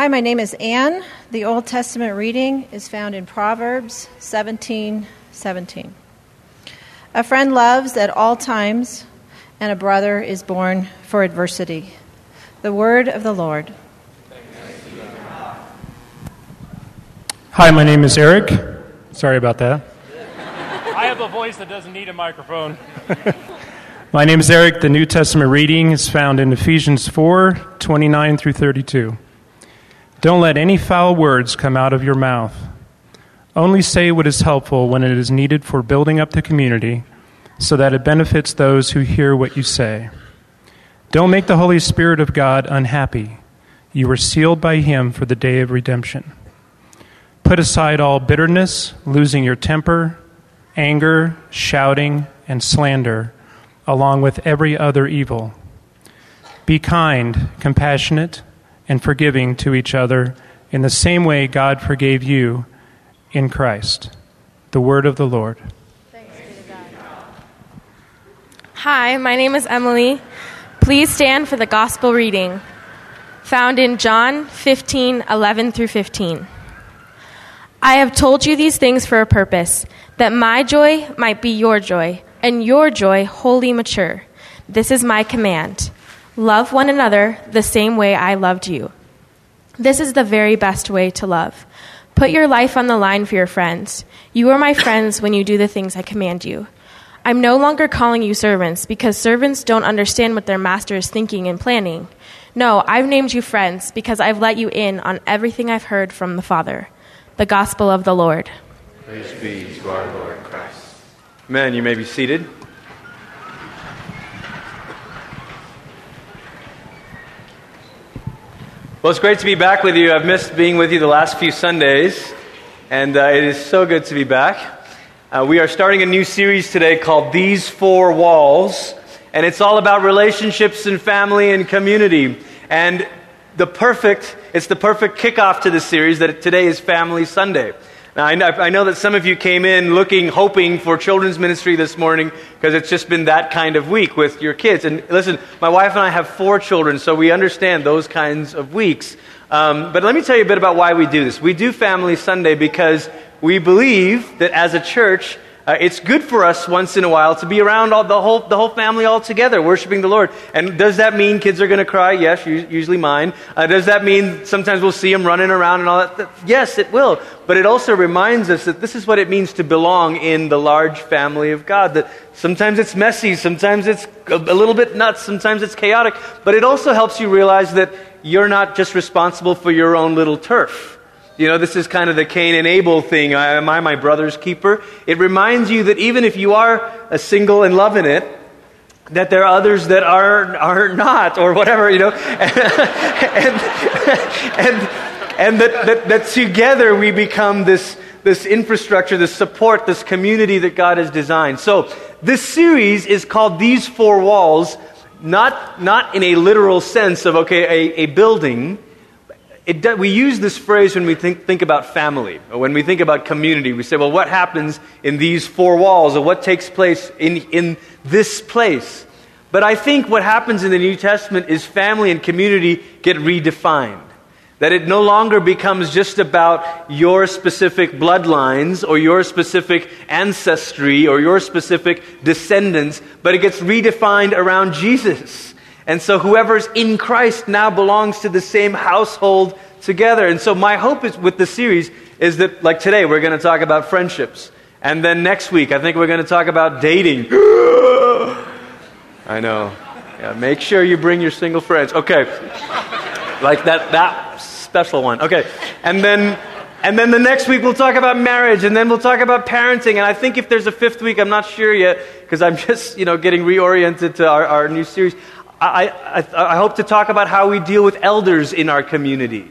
Hi, my name is Anne. The Old Testament reading is found in Proverbs 17 17. A friend loves at all times, and a brother is born for adversity. The word of the Lord. Hi, my name is Eric. Sorry about that. I have a voice that doesn't need a microphone. My name is Eric. The New Testament reading is found in Ephesians 4 29 through 32. Don't let any foul words come out of your mouth. Only say what is helpful when it is needed for building up the community so that it benefits those who hear what you say. Don't make the Holy Spirit of God unhappy. You were sealed by Him for the day of redemption. Put aside all bitterness, losing your temper, anger, shouting, and slander, along with every other evil. Be kind, compassionate, and forgiving to each other in the same way God forgave you in Christ. The word of the Lord. Hi, my name is Emily. Please stand for the gospel reading found in John 15 11 through 15. I have told you these things for a purpose, that my joy might be your joy, and your joy wholly mature. This is my command love one another the same way I loved you. This is the very best way to love. Put your life on the line for your friends. You are my friends when you do the things I command you. I'm no longer calling you servants because servants don't understand what their master is thinking and planning. No, I've named you friends because I've let you in on everything I've heard from the Father. The Gospel of the Lord. Praise be to our Lord Christ. Amen. You may be seated. Well, it's great to be back with you. I've missed being with you the last few Sundays, and uh, it is so good to be back. Uh, we are starting a new series today called These Four Walls, and it's all about relationships and family and community. And the perfect, it's the perfect kickoff to the series that today is Family Sunday. Now, I know, I know that some of you came in looking, hoping for children's ministry this morning because it's just been that kind of week with your kids. And listen, my wife and I have four children, so we understand those kinds of weeks. Um, but let me tell you a bit about why we do this. We do Family Sunday because we believe that as a church, uh, it's good for us once in a while to be around all, the, whole, the whole family all together, worshiping the Lord. And does that mean kids are going to cry? Yes, usually mine. Uh, does that mean sometimes we'll see them running around and all that? Yes, it will. But it also reminds us that this is what it means to belong in the large family of God. That sometimes it's messy, sometimes it's a, a little bit nuts, sometimes it's chaotic. But it also helps you realize that you're not just responsible for your own little turf you know, this is kind of the Cain and Abel thing. Am I my brother's keeper? It reminds you that even if you are a single and loving it, that there are others that are, are not, or whatever, you know. and, and, and that, that, that together we become this, this infrastructure, this support, this community that God has designed. So, this series is called These Four Walls, not, not in a literal sense of, okay, a, a building it, we use this phrase when we think, think about family, or when we think about community. We say, well, what happens in these four walls, or what takes place in, in this place? But I think what happens in the New Testament is family and community get redefined. That it no longer becomes just about your specific bloodlines or your specific ancestry or your specific descendants, but it gets redefined around Jesus. And so whoever's in Christ now belongs to the same household together. And so my hope is with the series is that like today we're going to talk about friendships. And then next week I think we're going to talk about dating. I know. Yeah, make sure you bring your single friends. Okay. Like that that special one. Okay. And then and then the next week we'll talk about marriage, and then we'll talk about parenting. And I think if there's a fifth week, I'm not sure yet, because I'm just, you know, getting reoriented to our, our new series. I, I, I, hope to talk about how we deal with elders in our community.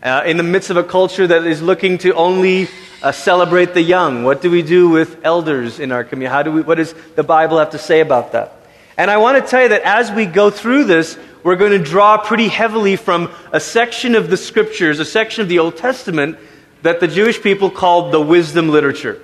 Uh, in the midst of a culture that is looking to only uh, celebrate the young, what do we do with elders in our community? How do we, what does the Bible have to say about that? And I want to tell you that as we go through this, we're going to draw pretty heavily from a section of the scriptures, a section of the Old Testament that the Jewish people called the wisdom literature.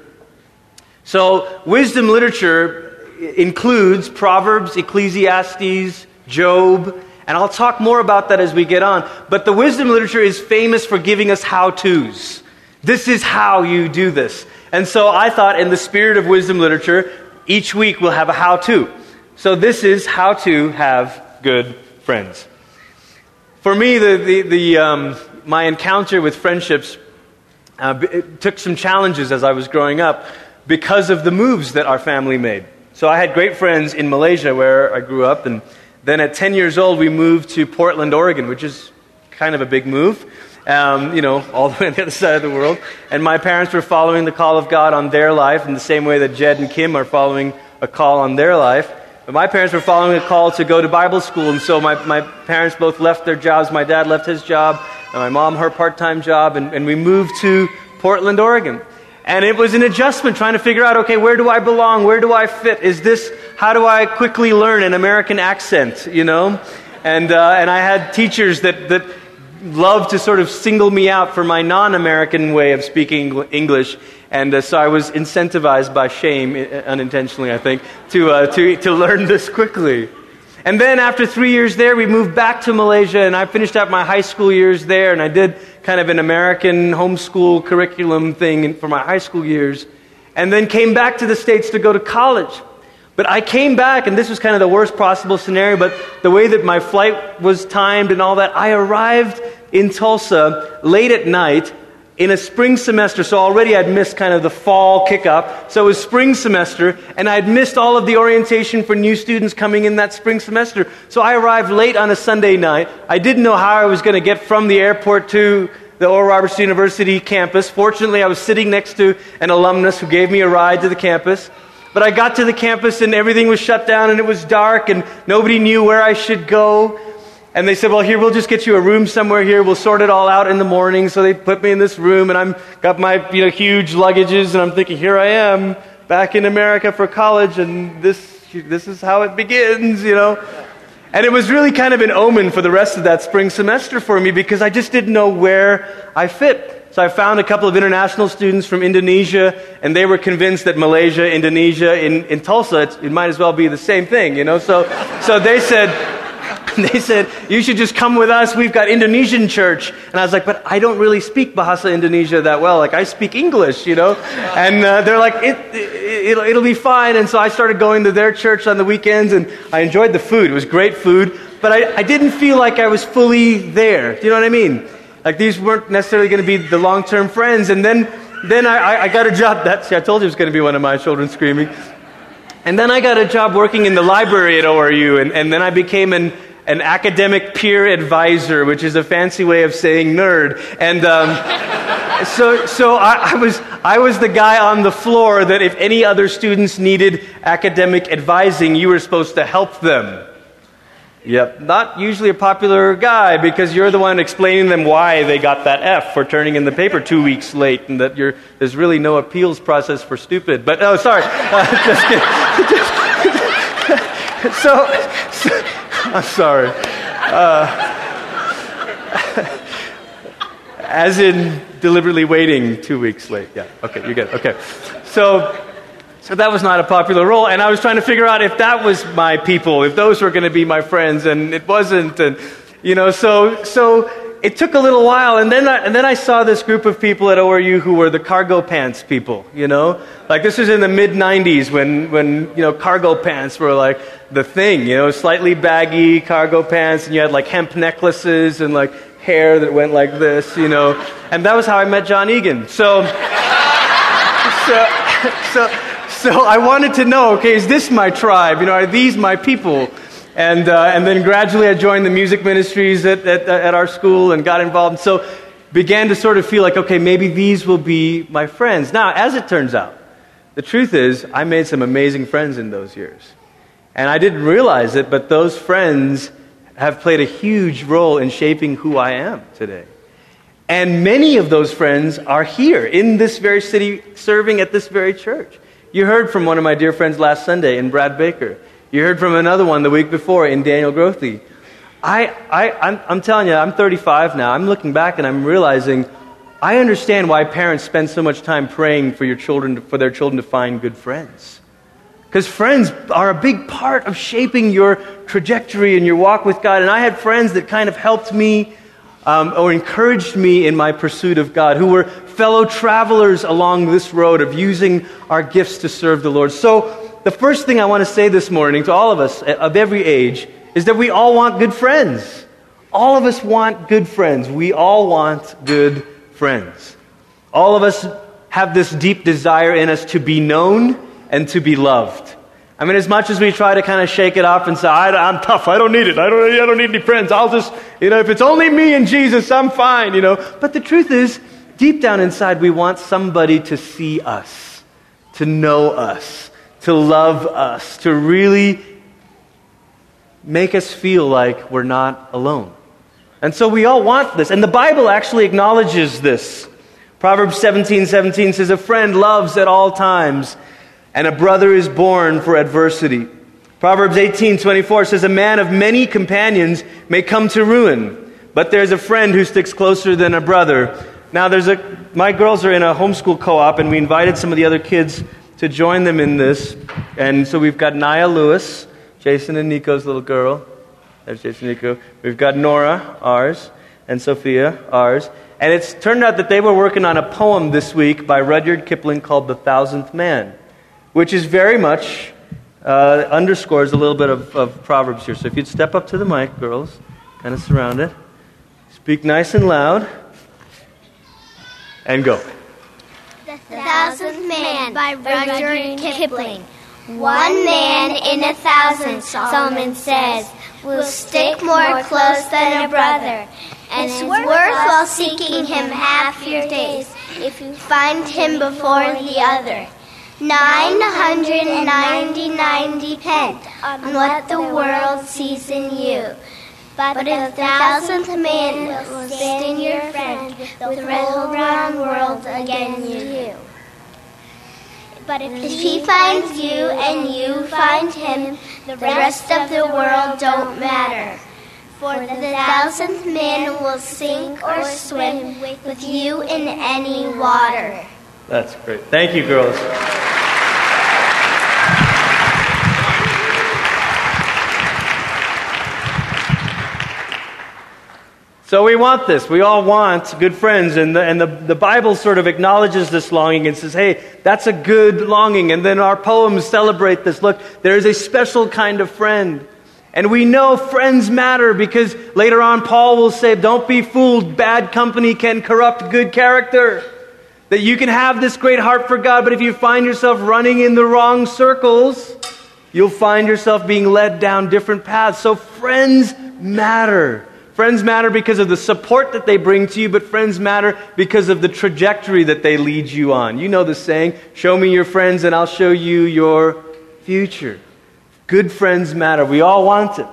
So, wisdom literature includes Proverbs, Ecclesiastes, Job, And I'll talk more about that as we get on. But the wisdom literature is famous for giving us how to's. This is how you do this. And so I thought, in the spirit of wisdom literature, each week we'll have a how to. So this is how to have good friends. For me, the, the, the um, my encounter with friendships uh, took some challenges as I was growing up because of the moves that our family made. So I had great friends in Malaysia where I grew up, and then at 10 years old, we moved to Portland, Oregon, which is kind of a big move, um, you know, all the way on the other side of the world. And my parents were following the call of God on their life in the same way that Jed and Kim are following a call on their life. But my parents were following a call to go to Bible school, and so my, my parents both left their jobs. My dad left his job, and my mom her part time job, and, and we moved to Portland, Oregon. And it was an adjustment trying to figure out okay, where do I belong? Where do I fit? Is this, how do I quickly learn an American accent, you know? And, uh, and I had teachers that, that loved to sort of single me out for my non American way of speaking English. And uh, so I was incentivized by shame, uh, unintentionally, I think, to, uh, to, to learn this quickly. And then after three years there, we moved back to Malaysia, and I finished out my high school years there, and I did kind of an American homeschool curriculum thing for my high school years, and then came back to the States to go to college. But I came back, and this was kind of the worst possible scenario, but the way that my flight was timed and all that, I arrived in Tulsa late at night in a spring semester, so already I'd missed kind of the fall kickoff. So it was spring semester, and I'd missed all of the orientation for new students coming in that spring semester. So I arrived late on a Sunday night. I didn't know how I was going to get from the airport to the Oral Roberts University campus. Fortunately, I was sitting next to an alumnus who gave me a ride to the campus. But I got to the campus and everything was shut down and it was dark and nobody knew where I should go. And they said, well, here, we'll just get you a room somewhere here. We'll sort it all out in the morning. So they put me in this room, and I'm got my you know, huge luggages, and I'm thinking, here I am, back in America for college, and this, this is how it begins, you know. And it was really kind of an omen for the rest of that spring semester for me because I just didn't know where I fit. So I found a couple of international students from Indonesia, and they were convinced that Malaysia, Indonesia, in, in Tulsa, it, might as well be the same thing, you know. So, so they said, they said, You should just come with us. We've got Indonesian church. And I was like, But I don't really speak Bahasa Indonesia that well. Like, I speak English, you know? And uh, they're like, it, it, will it'll be fine. And so I started going to their church on the weekends, and I enjoyed the food. It was great food. But I, I didn't feel like I was fully there. Do you know what I mean? Like, these weren't necessarily going to be the long term friends. And then, then I, I got a job. That, see, I told you it was going to be one of my children screaming. And then I got a job working in the library at ORU, and, and then I became an an academic peer advisor, which is a fancy way of saying nerd. And um, so, so I, I, was, I was the guy on the floor that if any other students needed academic advising, you were supposed to help them. Yep, not usually a popular guy because you're the one explaining them why they got that F for turning in the paper two weeks late, and that there's really no appeals process for stupid. But oh, sorry, uh, just so, so I'm sorry. Uh, as in deliberately waiting two weeks late. Yeah, okay, you're good. Okay. So, so that was not a popular role, and I was trying to figure out if that was my people, if those were going to be my friends, and it wasn't. And, you know, so, so it took a little while, and then, I, and then I saw this group of people at ORU who were the cargo pants people, you know? Like, this was in the mid 90s when, when, you know, cargo pants were like the thing, you know, slightly baggy cargo pants, and you had like hemp necklaces and like hair that went like this, you know? And that was how I met John Egan. So, so, so, so I wanted to know, okay, is this my tribe? You know, are these my people? And, uh, and then gradually I joined the music ministries at, at, at our school and got involved. And so began to sort of feel like, okay, maybe these will be my friends. Now, as it turns out, the truth is, I made some amazing friends in those years. And I didn't realize it, but those friends have played a huge role in shaping who I am today. And many of those friends are here in this very city, serving at this very church. You heard from one of my dear friends last Sunday in Brad Baker. You heard from another one the week before in Daniel Grothy. I, I, I'm, I'm telling you, I'm 35 now. I'm looking back and I'm realizing I understand why parents spend so much time praying for, your children, for their children to find good friends. Because friends are a big part of shaping your trajectory and your walk with God. And I had friends that kind of helped me um, or encouraged me in my pursuit of God, who were fellow travelers along this road of using our gifts to serve the Lord. So, the first thing I want to say this morning to all of us eh, of every age is that we all want good friends. All of us want good friends. We all want good friends. All of us have this deep desire in us to be known and to be loved. I mean, as much as we try to kind of shake it off and say, I, am tough, I don't need it, I don't, I don't need any friends, I'll just, you know, if it's only me and Jesus, I'm fine, you know. But the truth is, deep down inside, we want somebody to see us, to know us, to love us, to really make us feel like we're not alone. And so we all want this. And the Bible actually acknowledges this. Proverbs 17 17 says, A friend loves at all times and a brother is born for adversity. Proverbs 18:24 says a man of many companions may come to ruin, but there's a friend who sticks closer than a brother. Now there's a my girls are in a homeschool co-op and we invited some of the other kids to join them in this. And so we've got Naya Lewis, Jason and Nico's little girl. There's Jason and Nico. We've got Nora, ours, and Sophia, ours. And it's turned out that they were working on a poem this week by Rudyard Kipling called The Thousandth Man which is very much uh, underscores a little bit of, of Proverbs here. So if you'd step up to the mic, girls, kind of surround it, speak nice and loud, and go. The Thousandth Man by Rudyard Kipling. One man in a thousand, Solomon says, will stick more close than a brother, and it's worth while seeking him half your days if you find him before the other. 999 depend on what the world sees in you. But if the thousandth man will stand your friend, the whole round world again you. But if he finds you and you find him, the rest of the world don't matter. For the thousandth man will sink or swim with you in any water. That's great. Thank you, girls. So we want this. We all want good friends. And, the, and the, the Bible sort of acknowledges this longing and says, hey, that's a good longing. And then our poems celebrate this. Look, there is a special kind of friend. And we know friends matter because later on Paul will say, don't be fooled. Bad company can corrupt good character. That you can have this great heart for God, but if you find yourself running in the wrong circles, you'll find yourself being led down different paths. So friends matter. Friends matter because of the support that they bring to you, but friends matter because of the trajectory that they lead you on. You know the saying, show me your friends and I'll show you your future. Good friends matter. We all want it.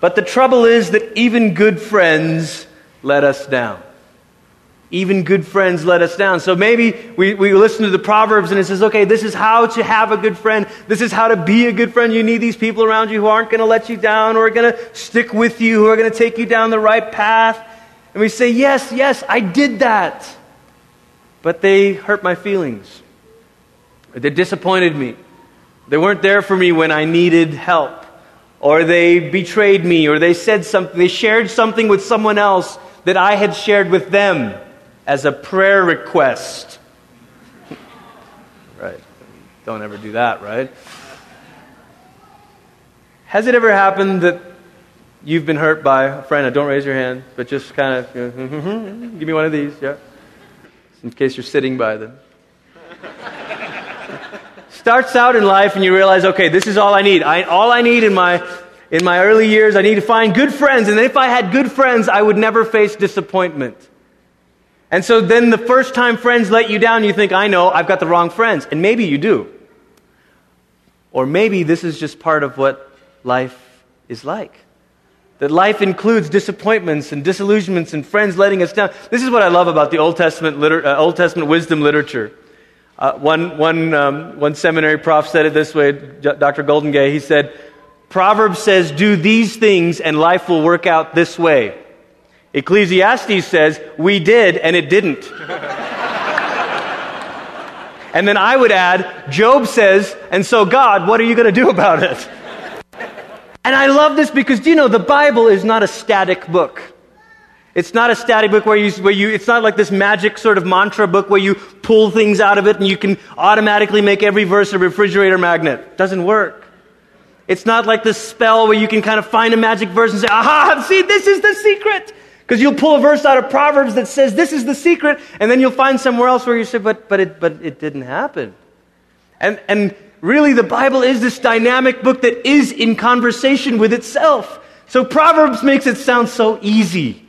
But the trouble is that even good friends let us down. Even good friends let us down. So maybe we, we listen to the Proverbs and it says, okay, this is how to have a good friend. This is how to be a good friend. You need these people around you who aren't going to let you down, who are going to stick with you, who are going to take you down the right path. And we say, yes, yes, I did that. But they hurt my feelings. They disappointed me. They weren't there for me when I needed help. Or they betrayed me, or they said something, they shared something with someone else that I had shared with them as a prayer request. right. Don't ever do that, right? Has it ever happened that you've been hurt by a friend? don't raise your hand, but just kind of you know, mm-hmm, mm-hmm, give me one of these, yeah? In case you're sitting by them. Starts out in life and you realize, okay, this is all I need. I, all I need in my in my early years, I need to find good friends. And if I had good friends, I would never face disappointment. And so then the first time friends let you down, you think, I know, I've got the wrong friends. And maybe you do. Or maybe this is just part of what life is like. That life includes disappointments and disillusionments and friends letting us down. This is what I love about the Old Testament, liter- uh, Old Testament wisdom literature. Uh, one, one, um, one seminary prof said it this way, Dr. Goldingay. He said, Proverbs says, do these things and life will work out this way. Ecclesiastes says, we did and it didn't. And then I would add, Job says, and so God, what are you going to do about it? And I love this because, do you know, the Bible is not a static book. It's not a static book where you, where you, it's not like this magic sort of mantra book where you pull things out of it and you can automatically make every verse a refrigerator magnet. Doesn't work. It's not like this spell where you can kind of find a magic verse and say, aha, see, this is the secret. Because you'll pull a verse out of Proverbs that says this is the secret, and then you'll find somewhere else where you say, but, but, it, but it didn't happen. And, and really, the Bible is this dynamic book that is in conversation with itself. So Proverbs makes it sound so easy.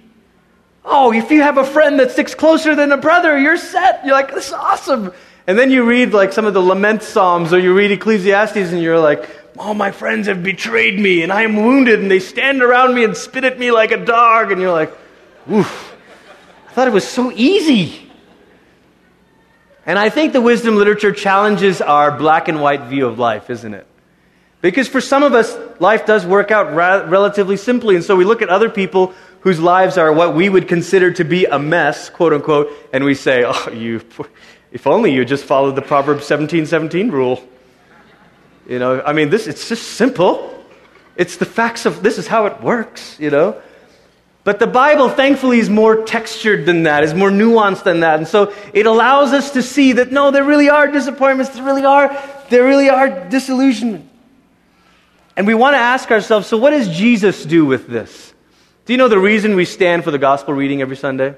Oh, if you have a friend that sticks closer than a brother, you're set. You're like, this is awesome. And then you read like some of the lament psalms or you read Ecclesiastes and you're like, all my friends have betrayed me and I am wounded and they stand around me and spit at me like a dog. And you're like, oof, I thought it was so easy. And I think the wisdom literature challenges our black and white view of life, isn't it? Because for some of us, life does work out ra- relatively simply. And so we look at other people whose lives are what we would consider to be a mess, quote unquote, and we say, oh, you, if only you just followed the Proverbs 17 17 rule. You know, I mean, this, it's just simple. It's the facts of this is how it works, you know. But the Bible, thankfully, is more textured than that, is more nuanced than that. And so it allows us to see that no, there really are disappointments, there really are, there really are disillusionment. And we want to ask ourselves, so what does Jesus do with this? Do you know the reason we stand for the gospel reading every Sunday?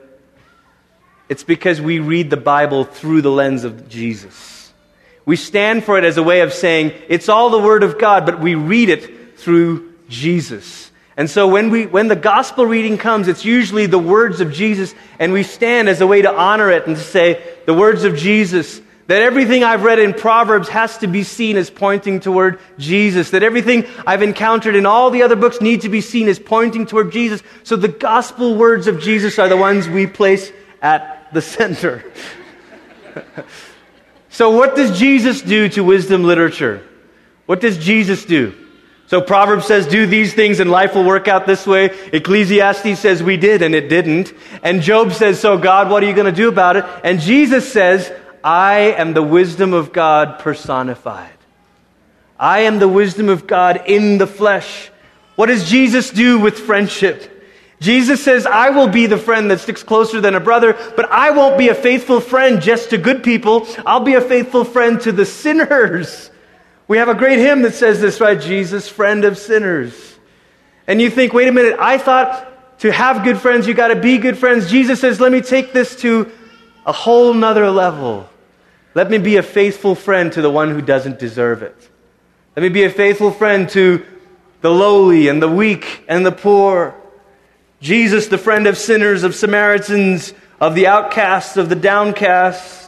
It's because we read the Bible through the lens of Jesus. We stand for it as a way of saying it's all the Word of God, but we read it through Jesus. And so when, we, when the gospel reading comes, it's usually the words of Jesus, and we stand as a way to honor it and to say, the words of Jesus, that everything I've read in Proverbs has to be seen as pointing toward Jesus, that everything I've encountered in all the other books need to be seen as pointing toward Jesus. So the gospel words of Jesus are the ones we place at the center. So, what does Jesus do to wisdom literature? What does Jesus do? So, Proverbs says, do these things and life will work out this way. Ecclesiastes says, we did and it didn't. And Job says, so God, what are you going to do about it? And Jesus says, I am the wisdom of God personified. I am the wisdom of God in the flesh. What does Jesus do with friendship? Jesus says, I will be the friend that sticks closer than a brother, but I won't be a faithful friend just to good people. I'll be a faithful friend to the sinners. We have a great hymn that says this, right? Jesus, friend of sinners. And you think, wait a minute, I thought to have good friends, you got to be good friends. Jesus says, let me take this to a whole nother level. Let me be a faithful friend to the one who doesn't deserve it. Let me be a faithful friend to the lowly and the weak and the poor. Jesus, the friend of sinners, of Samaritans, of the outcasts, of the downcast.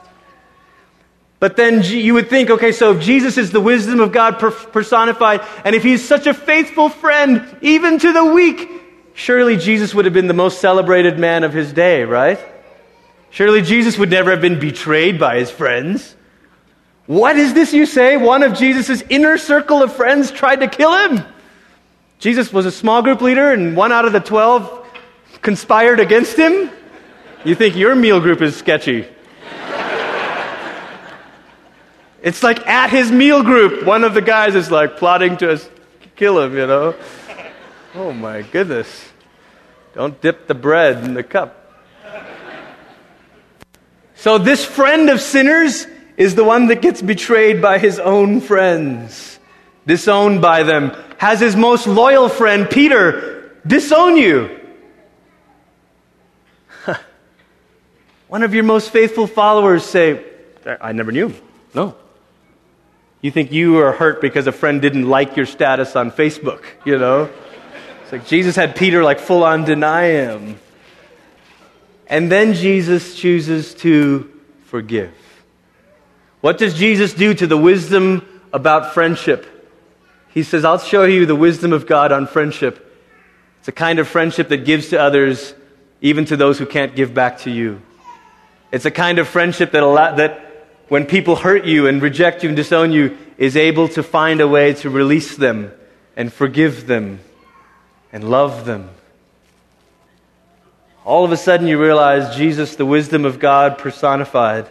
But then you would think, okay, so if Jesus is the wisdom of God personified, and if he's such a faithful friend, even to the weak, surely Jesus would have been the most celebrated man of his day, right? Surely Jesus would never have been betrayed by his friends. What is this you say? One of Jesus' inner circle of friends tried to kill him. Jesus was a small group leader, and one out of the 12 conspired against him? You think your meal group is sketchy. It's like at his meal group, one of the guys is like plotting to kill him, you know? Oh my goodness. Don't dip the bread in the cup. So, this friend of sinners is the one that gets betrayed by his own friends, disowned by them, has his most loyal friend, Peter, disown you. One of your most faithful followers say, I never knew. No. You think you are hurt because a friend didn't like your status on Facebook, you know? It's like Jesus had Peter like full on deny him. And then Jesus chooses to forgive. What does Jesus do to the wisdom about friendship? He says, I'll show you the wisdom of God on friendship. It's a kind of friendship that gives to others, even to those who can't give back to you. It's a kind of friendship that, allow, that when people hurt you and reject you and disown you, is able to find a way to release them and forgive them and love them. All of a sudden, you realize Jesus, the wisdom of God personified,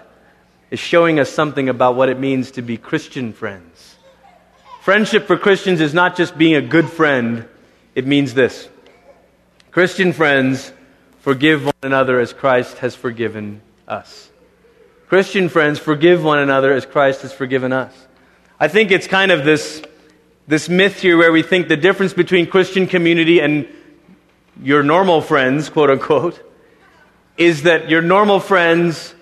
is showing us something about what it means to be Christian friends. Friendship for Christians is not just being a good friend, it means this Christian friends forgive one another as Christ has forgiven us. Christian friends forgive one another as Christ has forgiven us. I think it's kind of this, this myth here where we think the difference between Christian community and your normal friends, quote unquote, is that your normal friends,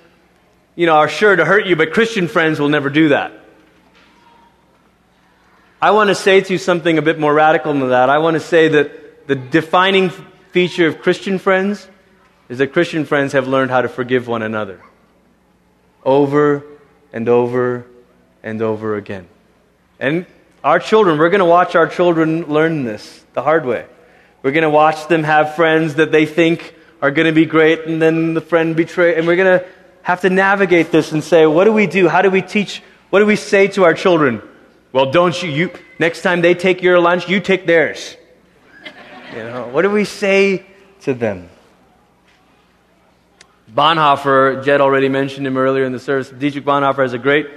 you know, are sure to hurt you, but Christian friends will never do that. I want to say to you something a bit more radical than that. I want to say that the defining feature of Christian friends is that Christian friends have learned how to forgive one another over and over and over again. And our children, we're going to watch our children learn this the hard way. We're going to watch them have friends that they think are going to be great, and then the friend betray, and we're going to have to navigate this and say, what do we do? How do we teach? What do we say to our children? Well, don't you, you next time they take your lunch, you take theirs. You know, what do we say to them? Bonhoeffer, Jed already mentioned him earlier in the service. Dietrich Bonhoeffer has a great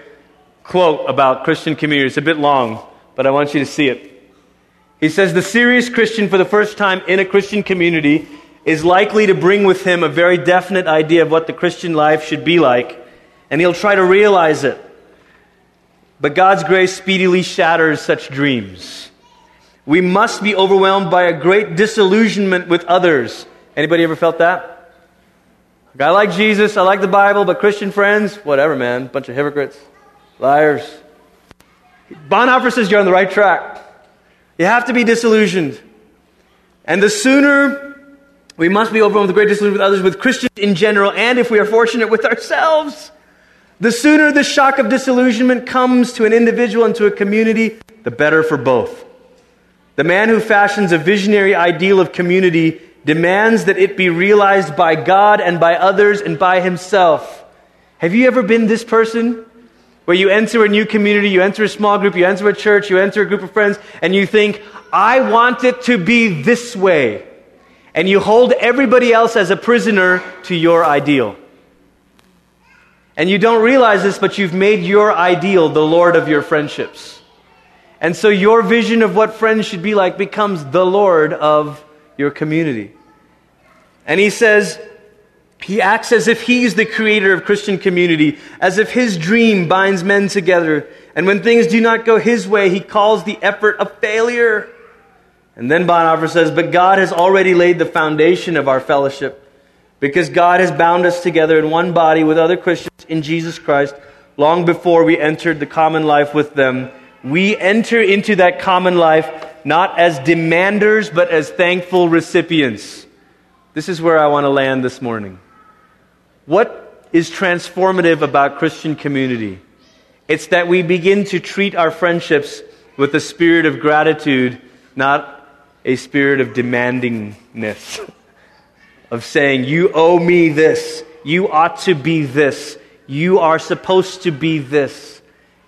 quote about Christian community. It's a bit long, but I want you to see it. He says, The serious Christian, for the first time in a Christian community, is likely to bring with him a very definite idea of what the Christian life should be like, and he'll try to realize it. But God's grace speedily shatters such dreams. We must be overwhelmed by a great disillusionment with others. Anybody ever felt that? I like Jesus, I like the Bible, but Christian friends, whatever, man. Bunch of hypocrites, liars. Bonhoeffer says you're on the right track. You have to be disillusioned. And the sooner we must be overwhelmed with great disillusionment with others, with Christians in general, and if we are fortunate with ourselves, the sooner the shock of disillusionment comes to an individual and to a community, the better for both. The man who fashions a visionary ideal of community demands that it be realized by God and by others and by himself. Have you ever been this person? Where you enter a new community, you enter a small group, you enter a church, you enter a group of friends, and you think, I want it to be this way. And you hold everybody else as a prisoner to your ideal. And you don't realize this, but you've made your ideal the Lord of your friendships. And so your vision of what friends should be like becomes the Lord of your community. And he says, he acts as if he's the creator of Christian community, as if his dream binds men together. And when things do not go his way, he calls the effort a failure. And then Bonhoeffer says, But God has already laid the foundation of our fellowship because God has bound us together in one body with other Christians in Jesus Christ long before we entered the common life with them. We enter into that common life not as demanders, but as thankful recipients. This is where I want to land this morning. What is transformative about Christian community? It's that we begin to treat our friendships with a spirit of gratitude, not a spirit of demandingness. of saying, You owe me this. You ought to be this. You are supposed to be this.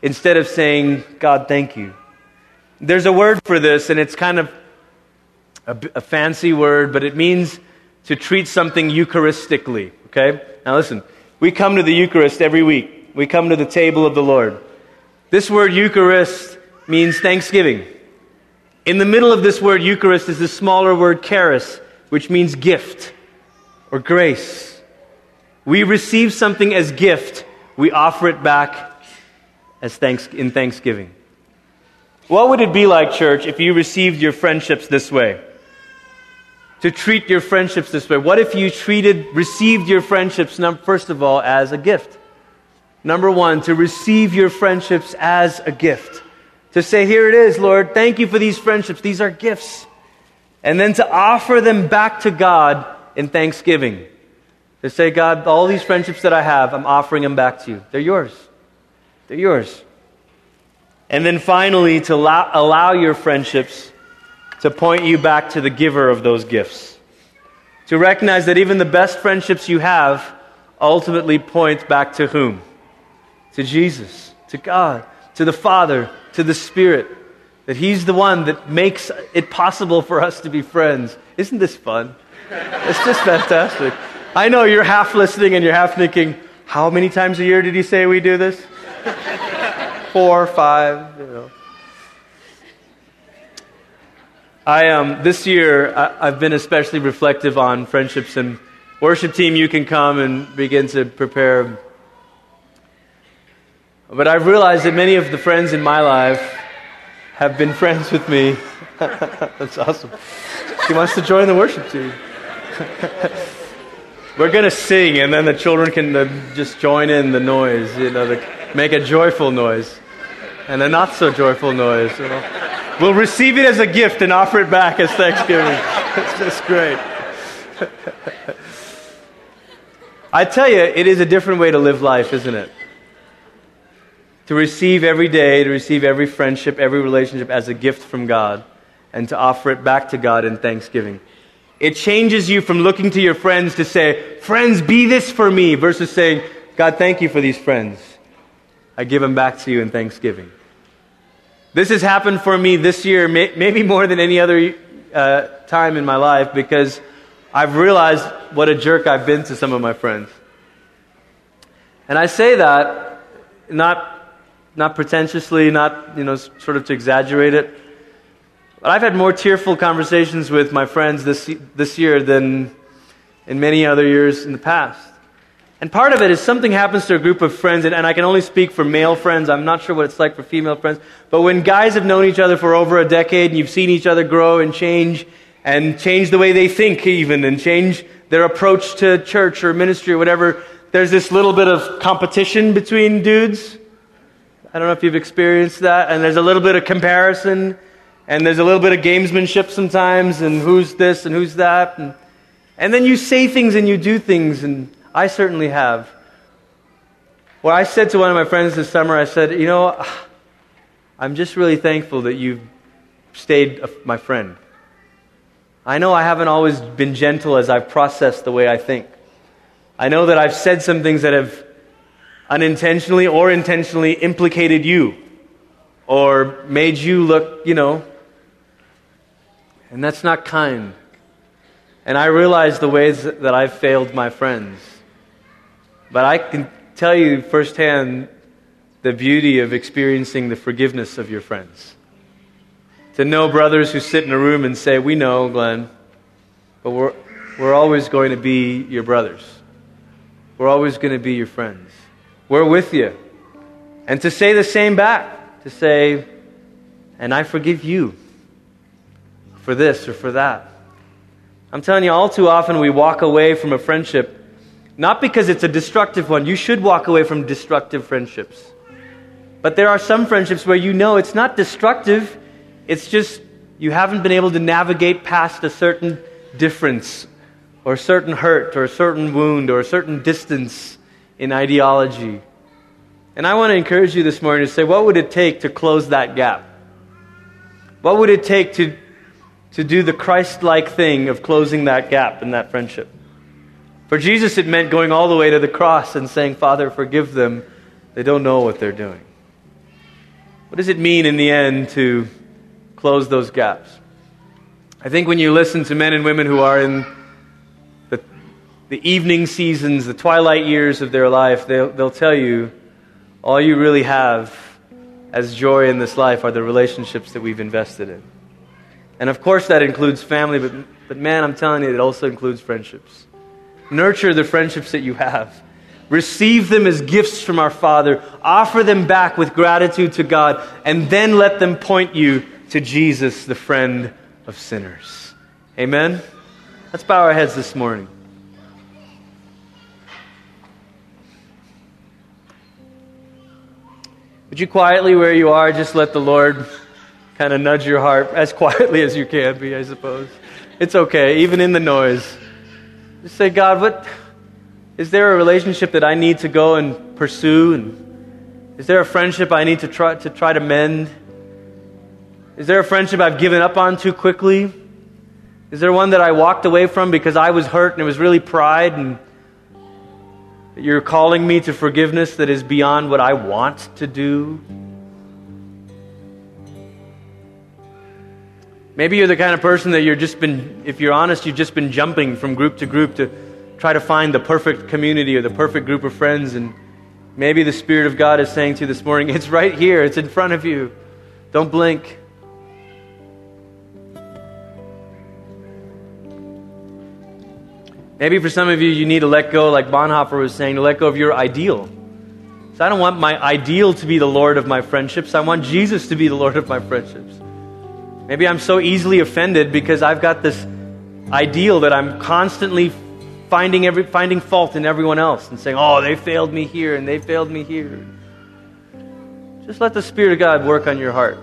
Instead of saying, God, thank you. There's a word for this, and it's kind of a, a fancy word, but it means to treat something Eucharistically. Okay? Now listen, we come to the Eucharist every week. We come to the table of the Lord. This word Eucharist means thanksgiving. In the middle of this word Eucharist is the smaller word charis, which means gift or grace. We receive something as gift, we offer it back as thanks, in thanksgiving. What would it be like, church, if you received your friendships this way? To treat your friendships this way. What if you treated, received your friendships, first of all, as a gift? Number one, to receive your friendships as a gift. To say, here it is, Lord, thank you for these friendships. These are gifts. And then to offer them back to God in thanksgiving. To say, God, all these friendships that I have, I'm offering them back to you. They're yours. They're yours. And then finally, to allow, allow your friendships to point you back to the giver of those gifts. To recognize that even the best friendships you have ultimately point back to whom? To Jesus, to God, to the Father, to the Spirit. That He's the one that makes it possible for us to be friends. Isn't this fun? It's just fantastic. I know you're half listening and you're half thinking, How many times a year did he say we do this? Four, five, you know. I um, this year I, I've been especially reflective on friendships and worship team. You can come and begin to prepare. But I've realized that many of the friends in my life have been friends with me. That's awesome. She wants to join the worship team. We're to sing, and then the children can uh, just join in the noise, you know, to make a joyful noise and a not so joyful noise. We'll receive it as a gift and offer it back as Thanksgiving. it's just great. I tell you, it is a different way to live life, isn't it? To receive every day, to receive every friendship, every relationship as a gift from God, and to offer it back to God in thanksgiving. It changes you from looking to your friends to say, Friends, be this for me, versus saying, God, thank you for these friends. I give them back to you in thanksgiving. This has happened for me this year, maybe more than any other uh, time in my life, because I've realized what a jerk I've been to some of my friends. And I say that not, not pretentiously, not you know, sort of to exaggerate it. But I've had more tearful conversations with my friends this, this year than in many other years in the past. And part of it is something happens to a group of friends, and, and, I can only speak for male friends. I'm not sure what it's like for female friends. But when guys have known each other for over a decade and you've seen each other grow and change, and change the way they think, even, and change their approach to church or ministry or whatever, there's this little bit of competition between dudes. I don't know if you've experienced that. And there's a little bit of comparison and there's a little bit of gamesmanship sometimes, and who's this and who's that. And, and then you say things and you do things, and I certainly have. Well, I said to one of my friends this summer, I said, You know, I'm just really thankful that you've stayed my friend. I know I haven't always been gentle as I've processed the way I think. I know that I've said some things that have unintentionally or intentionally implicated you or made you look, you know, and that's not kind. And I realize the ways that I've failed my friends. But I can tell you firsthand the beauty of experiencing the forgiveness of your friends. To know brothers who sit in a room and say, We know, Glenn, but we're, we're always going to be your brothers. We're always going to be your friends. We're with you. And to say the same back, to say, And I forgive you for this or for that. I'm telling you, all too often we walk away from a friendship not because it's a destructive one. You should walk away from destructive friendships. But there are some friendships where you know it's not destructive, it's just you haven't been able to navigate past a certain difference or a certain hurt or a certain wound or a certain distance in ideology. And I want to encourage you this morning to say, what would it take to close that gap? What would it take to to do the Christ like thing of closing that gap in that friendship. For Jesus, it meant going all the way to the cross and saying, Father, forgive them. They don't know what they're doing. What does it mean in the end to close those gaps? I think when you listen to men and women who are in the, the evening seasons, the twilight years of their life, they'll, they'll tell you all you really have as joy in this life are the relationships that we've invested in. And of course, that includes family, but, but man, I'm telling you, it also includes friendships. Nurture the friendships that you have. Receive them as gifts from our Father. Offer them back with gratitude to God, and then let them point you to Jesus, the friend of sinners. Amen? Let's bow our heads this morning. Would you quietly, where you are, just let the Lord kind of nudge your heart as quietly as you can be, I suppose. It's okay, even in the noise. Just say, God, what is there a relationship that I need to go and pursue? And is there a friendship I need to try to try to mend? Is there a friendship I've given up on too quickly? Is there one that I walked away from because I was hurt and it was really pride and you're calling me to forgiveness that is beyond what I want to do? Maybe you're the kind of person that you're just been, if you're honest, you've just been jumping from group to group to try to find the perfect community or the perfect group of friends. And maybe the Spirit of God is saying to you this morning, it's right here, it's in front of you. Don't blink. Maybe for some of you, you need to let go, like Bonhoeffer was saying, to let go of your ideal. So I don't want my ideal to be the Lord of my friendships. I want Jesus to be the Lord of my friendships. Maybe I'm so easily offended because I've got this ideal that I'm constantly finding, every, finding fault in everyone else and saying, oh, they failed me here and they failed me here. Just let the Spirit of God work on your heart.